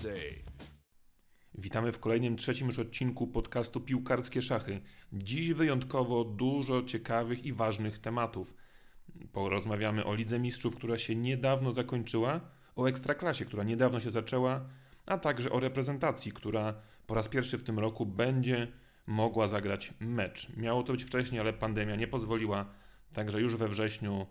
Update. Witamy w kolejnym trzecim już odcinku podcastu Piłkarskie Szachy. Dziś wyjątkowo dużo ciekawych i ważnych tematów. Porozmawiamy o Lidze Mistrzów, która się niedawno zakończyła, o Ekstraklasie, która niedawno się zaczęła, a także o reprezentacji, która po raz pierwszy w tym roku będzie mogła zagrać mecz. Miało to być wcześniej, ale pandemia nie pozwoliła, także już we wrześniu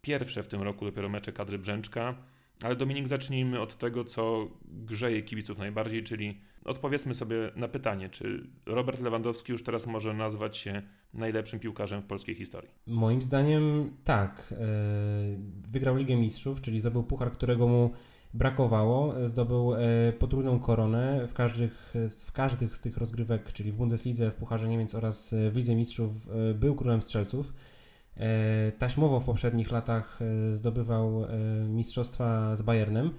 pierwsze w tym roku dopiero mecze kadry Brzęczka. Ale Dominik, zacznijmy od tego, co grzeje kibiców najbardziej, czyli odpowiedzmy sobie na pytanie, czy Robert Lewandowski już teraz może nazwać się najlepszym piłkarzem w polskiej historii? Moim zdaniem tak. E, wygrał Ligę Mistrzów, czyli zdobył puchar, którego mu brakowało. Zdobył e, potrójną koronę w każdych, w każdych z tych rozgrywek, czyli w Bundeslidze, w Pucharze Niemiec oraz w Lidze Mistrzów był królem strzelców. E, taśmowo w poprzednich latach e, zdobywał e, mistrzostwa z Bayernem.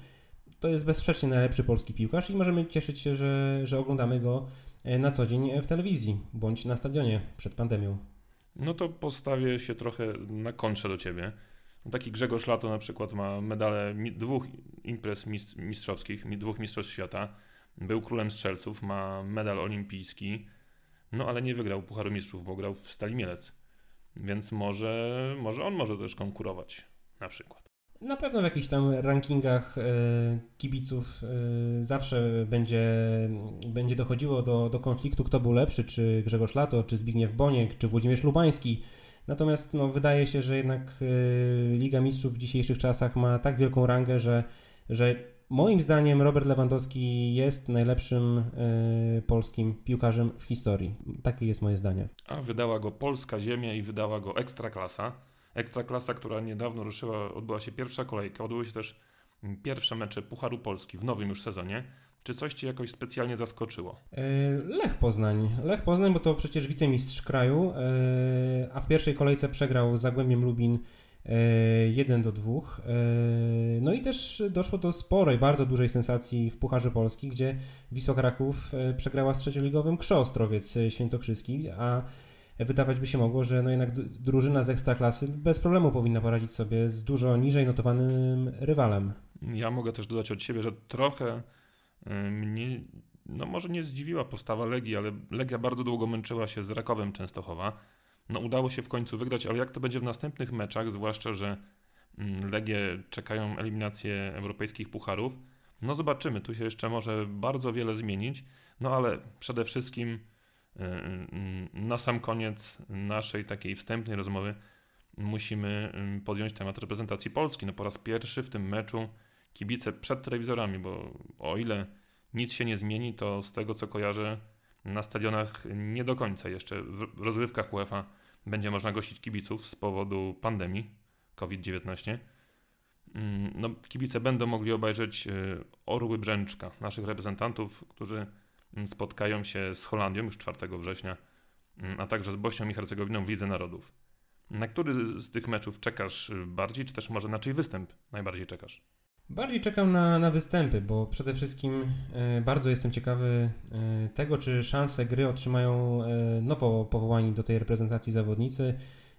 To jest bezsprzecznie najlepszy polski piłkarz i możemy cieszyć się, że, że oglądamy go na co dzień w telewizji bądź na stadionie przed pandemią. No to postawię się trochę na kontrze do ciebie. Taki Grzegorz Lato na przykład ma medale dwóch imprez mistrzowskich, dwóch mistrzostw świata. Był królem strzelców, ma medal olimpijski, no ale nie wygrał Pucharu Mistrzów, bo grał w Stali Mielec. Więc może, może on może też konkurować na przykład. Na pewno w jakichś tam rankingach e, kibiców e, zawsze będzie, będzie dochodziło do, do konfliktu, kto był lepszy, czy Grzegorz Lato, czy Zbigniew Boniek, czy Włodzimierz Lubański. Natomiast no, wydaje się, że jednak e, Liga Mistrzów w dzisiejszych czasach ma tak wielką rangę, że, że Moim zdaniem Robert Lewandowski jest najlepszym y, polskim piłkarzem w historii. Takie jest moje zdanie. A wydała go polska ziemia i wydała go Ekstraklasa. Ekstraklasa, która niedawno ruszyła, odbyła się pierwsza kolejka, odbyły się też pierwsze mecze Pucharu Polski w nowym już sezonie. Czy coś Cię jakoś specjalnie zaskoczyło? Y, Lech Poznań. Lech Poznań, bo to przecież wicemistrz kraju, y, a w pierwszej kolejce przegrał z Zagłębiem Lubin 1 do 2. E, no i też doszło do sporej, bardzo dużej sensacji w Pucharze Polski, gdzie Wisła Kraków e, przegrała z trzecioligowym Krzo Ostrowiec e, Świętokrzyski, a wydawać by się mogło, że no jednak drużyna z ekstraklasy bez problemu powinna poradzić sobie z dużo niżej notowanym rywalem. Ja mogę też dodać od siebie, że trochę mnie, no może nie zdziwiła postawa Legii, ale Legia bardzo długo męczyła się z Rakowem Częstochowa no udało się w końcu wygrać, ale jak to będzie w następnych meczach, zwłaszcza, że mm, Legie czekają eliminacje europejskich pucharów, no zobaczymy, tu się jeszcze może bardzo wiele zmienić, no ale przede wszystkim y, y, na sam koniec naszej takiej wstępnej rozmowy musimy y, podjąć temat reprezentacji Polski. No po raz pierwszy w tym meczu kibice przed telewizorami, bo o ile nic się nie zmieni, to z tego co kojarzę, na stadionach nie do końca jeszcze. W rozrywkach UEFA będzie można gościć kibiców z powodu pandemii COVID-19. Mm, no, kibice będą mogli obejrzeć y, Orły Brzęczka, naszych reprezentantów, którzy mm, spotkają się z Holandią już 4 września, mm, a także z Bośnią i Hercegowiną w Lidze Narodów. Na który z tych meczów czekasz y, bardziej, czy też może na czyj występ najbardziej czekasz? Bardziej czekam na, na występy, bo przede wszystkim e, bardzo jestem ciekawy e, tego, czy szanse gry otrzymają e, nowo powołani do tej reprezentacji zawodnicy.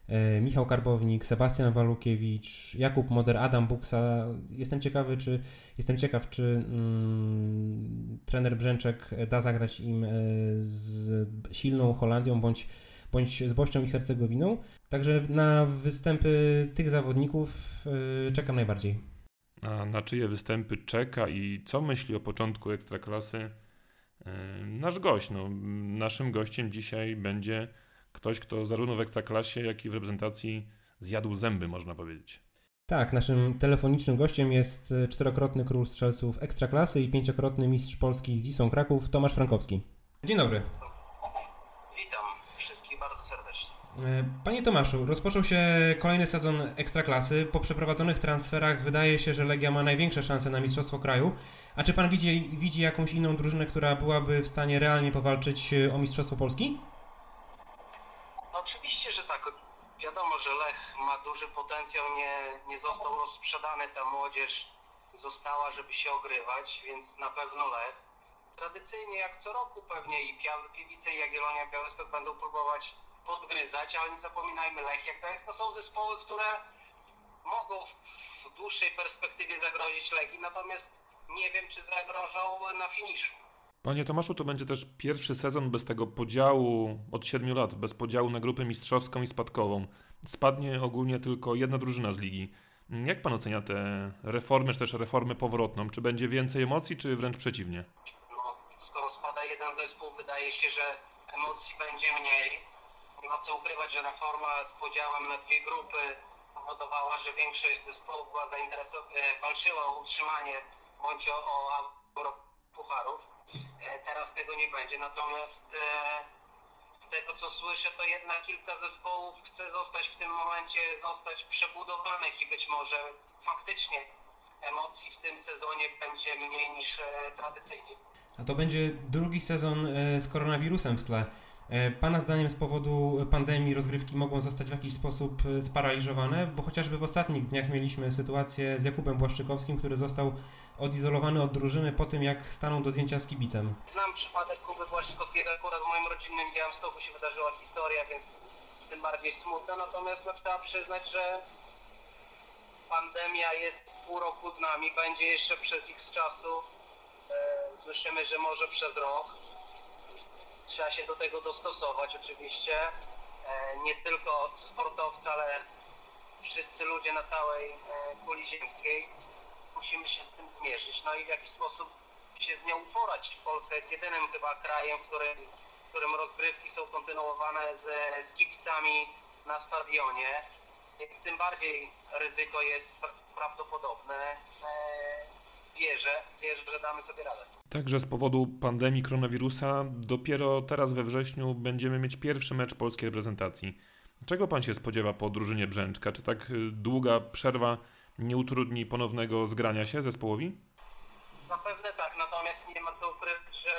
E, Michał Karbownik, Sebastian Walukiewicz, Jakub Moder, Adam Buksa. Jestem ciekawy, czy jestem ciekaw, czy mm, trener Brzęczek da zagrać im e, z silną Holandią bądź, bądź z Bośnią i Hercegowiną. Także na występy tych zawodników e, czekam najbardziej. A na czyje występy czeka i co myśli o początku ekstraklasy e, nasz gość? No, naszym gościem dzisiaj będzie ktoś, kto zarówno w ekstraklasie, jak i w reprezentacji zjadł zęby, można powiedzieć. Tak, naszym telefonicznym gościem jest e, czterokrotny król strzelców ekstraklasy i pięciokrotny mistrz Polski z Wisłą Kraków, Tomasz Frankowski. Dzień dobry. E, panie Tomaszu, rozpoczął się kolejny sezon Ekstraklasy. Po przeprowadzonych transferach wydaje się, że Legia ma największe szanse na Mistrzostwo Kraju. A czy pan widzi, widzi jakąś inną drużynę, która byłaby w stanie realnie powalczyć e, o Mistrzostwo Polski? No oczywiście, że tak. Wiadomo, że Lech ma duży potencjał, nie, nie został rozsprzedany, ta młodzież została, żeby się ogrywać, więc na pewno Lech. Tradycyjnie jak co roku pewnie i Piast Gliwice i Jagiellonia Białystok będą próbować podgryzać, ale nie zapominajmy, Lech Gdańsk to są zespoły, które mogą w dłuższej perspektywie zagrozić Legii, natomiast nie wiem, czy zagrożą na finiszu. Panie Tomaszu, to będzie też pierwszy sezon bez tego podziału od siedmiu lat, bez podziału na grupę mistrzowską i spadkową. Spadnie ogólnie tylko jedna drużyna z ligi. Jak pan ocenia te reformy, czy też reformę powrotną? Czy będzie więcej emocji, czy wręcz przeciwnie? No, skoro spada jeden zespół, wydaje się, że emocji będzie mniej. Nie ma co ukrywać, że reforma z podziałem na dwie grupy powodowała, że większość zespołów była zainteresowana, walczyła o utrzymanie bądź o, o pucharów. E, teraz tego nie będzie, natomiast e, z tego co słyszę, to jednak kilka zespołów chce zostać w tym momencie, zostać przebudowanych i być może faktycznie emocji w tym sezonie będzie mniej niż e, tradycyjnie. A to będzie drugi sezon z koronawirusem w tle. Pana zdaniem z powodu pandemii rozgrywki mogą zostać w jakiś sposób sparaliżowane? Bo chociażby w ostatnich dniach mieliśmy sytuację z Jakubem Błaszczykowskim, który został odizolowany od drużyny po tym, jak stanął do zdjęcia z kibicem. Znam przypadek Kuby Błaszczykowskiego, akurat w moim rodzinnym Białymstoku się wydarzyła historia, więc tym bardziej smutna, natomiast no, trzeba przyznać, że pandemia jest pół roku z nami, będzie jeszcze przez x czasu. E, słyszymy, że może przez rok. Trzeba się do tego dostosować oczywiście. E, nie tylko sportowcy, ale wszyscy ludzie na całej e, kuli ziemskiej musimy się z tym zmierzyć, no i w jaki sposób się z nią uporać. Polska jest jedynym chyba krajem, w którym, w którym rozgrywki są kontynuowane z, z kibicami na stadionie, więc tym bardziej ryzyko jest prawdopodobne. Wierzę, wierzę, że damy sobie radę. Także z powodu pandemii koronawirusa dopiero teraz we wrześniu będziemy mieć pierwszy mecz polskiej reprezentacji. Czego pan się spodziewa po drużynie Brzęczka? Czy tak y, długa przerwa nie utrudni ponownego zgrania się zespołowi? Zapewne tak, natomiast nie ma co ukryć, że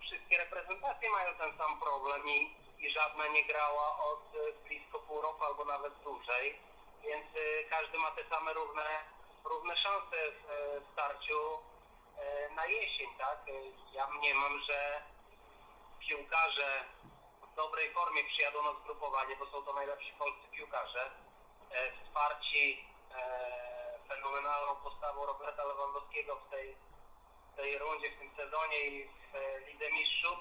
wszystkie reprezentacje mają ten sam problem i, i żadna nie grała od e, blisko pół roku albo nawet dłużej, więc y, każdy ma te same równe, równe szanse w, e, w starciu y, na jesień, tak? Ja mniemam, że piłkarze w dobrej formie przyjadą na zgrupowanie, bo są to najlepsi polscy piłkarze, wsparci fenomenalną postawą Roberta Lewandowskiego w tej, tej rundzie, w tym sezonie i w e, Lidze Mistrzów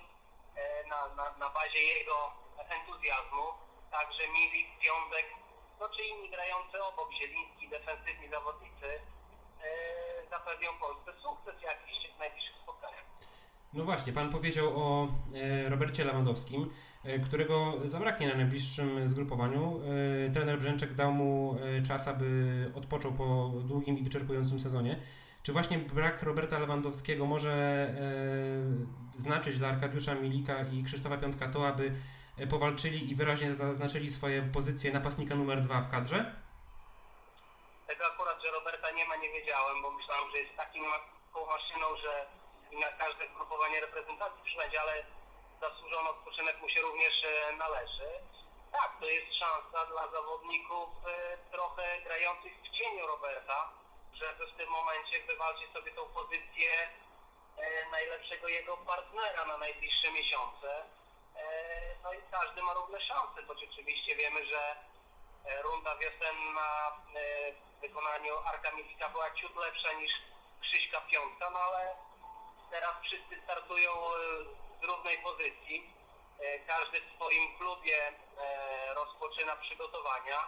e, na, na, na bazie jego entuzjazmu. Także Milik, Piątek, czy inni grający obok, Zieliński, defensywni zawodnicy e, zapewnią Polsce sukces jakiś w najbliższych spotkaniach. No właśnie, Pan powiedział o Robercie Lewandowskim. E, którego zabraknie na najbliższym zgrupowaniu. E, trener Brzęczek dał mu e, czas, aby odpoczął po długim i wyczerpującym sezonie. Czy właśnie brak Roberta Lewandowskiego może znaczyć dla Arkadiusza Milika i Krzysztofa Piątka to, aby powalczyli i wyraźnie zaznaczyli swoje pozycje napastnika numer dwa w kadrze? Tego akurat, że Roberta nie ma, nie wiedziałem, bo myślałem, że jest takim maszyną, że na każde zgrupowanie reprezentacji przybędzie, ale zasłużony odpoczynek mu się również e, należy. Tak, to jest szansa dla zawodników e, trochę grających w cieniu Roberta, żeby w tym momencie wywalczyć sobie tą pozycję e, najlepszego jego partnera na najbliższe miesiące. No i każdy ma równe szanse, choć oczywiście wiemy, że runda wiosenna w wykonaniu Arka Milika była ciut lepsza niż Krzyśka Piątka, no ale teraz wszyscy startują z równej pozycji. E, każdy w swoim klubie e, rozpoczyna przygotowania.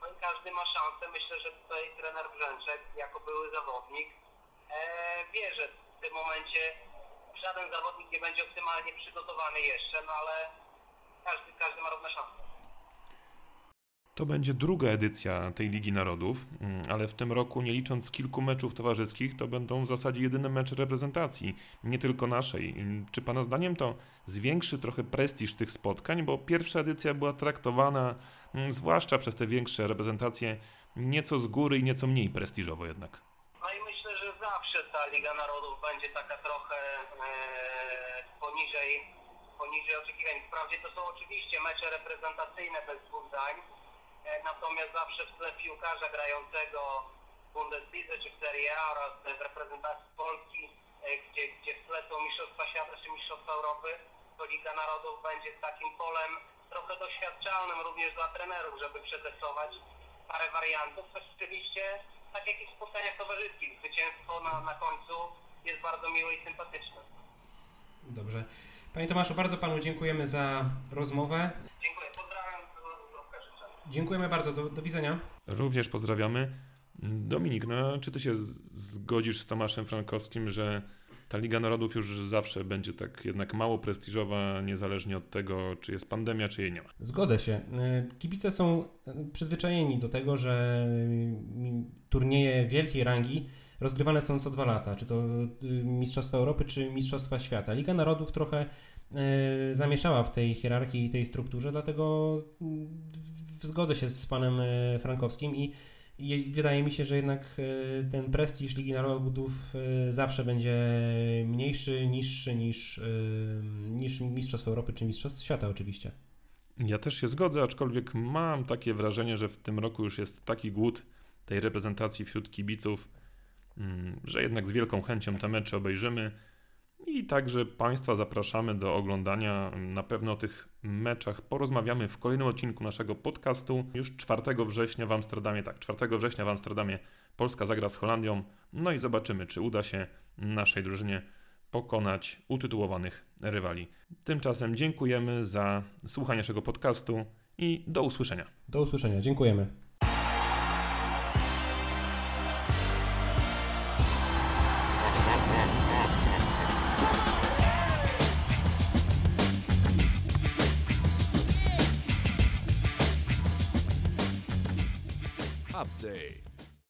No i każdy ma szansę. Myślę, że tutaj trener Brzęczek, jako były zawodnik, e, wie, że w tym momencie żaden zawodnik nie będzie optymalnie przygotowany jeszcze, no ale każdy, każdy ma równe szanse. To będzie druga edycja tej Ligi Narodów, mm, ale w tym roku, nie licząc kilku meczów towarzyskich, to będą w zasadzie jedyne mecze reprezentacji, nie tylko naszej. Czy Pana zdaniem to zwiększy trochę prestiż tych spotkań, bo pierwsza edycja była traktowana, mm, zwłaszcza przez te większe reprezentacje, nieco z góry i nieco mniej prestiżowo jednak? No i myślę, że zawsze ta Liga Narodów będzie taka trochę e, poniżej, poniżej oczekiwań. Wprawdzie to są oczywiście mecze reprezentacyjne bez dwóch zdań, E, natomiast zawsze w tle piłkarza grającego w Bundeslidze czy w Serie A oraz w reprezentacji Polski, e, gdzie, gdzie w tle są Mistrzostwa Świata czy Mistrzostwa Europy, to Liga Narodów będzie takim polem trochę doświadczalnym również dla trenerów, żeby przetestować parę wariantów, co rzeczywiście tak jak i w spotkaniach towarzyskich, zwycięstwo na, na końcu jest bardzo miłe i sympatyczne. Dobrze. Panie Tomaszu, bardzo Panu dziękujemy za rozmowę. Dziękuję, pozdrawiam. Dziękujemy bardzo, do, do widzenia. Również pozdrawiamy. Dominik, no, czy ty się zgodzisz z Tomaszem Frankowskim, że ta Liga Narodów już zawsze będzie tak jednak mało prestiżowa, niezależnie od tego, czy jest pandemia, czy jej nie ma? Zgodzę się. Y, Kibice są przyzwyczajeni do tego, że y, turnieje wielkiej rangi rozgrywane są co dwa lata, czy to y, Mistrzostwa Europy, czy Mistrzostwa Świata. Liga Narodów trochę y, zamieszała w tej hierarchii i tej strukturze, dlatego zgodzę się z panem y, Frankowskim i wydaje mi się, że jednak ten prestiż Ligi Narodów zawsze będzie mniejszy, niższy niż, niż Mistrzostw Europy czy Mistrzostw Świata oczywiście. Ja też się zgodzę, aczkolwiek mam takie wrażenie, że w tym roku już jest taki głód tej reprezentacji wśród kibiców, że jednak z wielką chęcią te mecze obejrzymy i także Państwa zapraszamy do oglądania. Na pewno o tych meczach porozmawiamy w kolejnym odcinku naszego podcastu. Już 4 września w Amsterdamie, tak, 4 września w Amsterdamie Polska zagra z Holandią. No i zobaczymy, czy uda się naszej drużynie pokonać utytułowanych rywali. Tymczasem dziękujemy za słuchanie naszego podcastu i do usłyszenia. Do usłyszenia. Dziękujemy.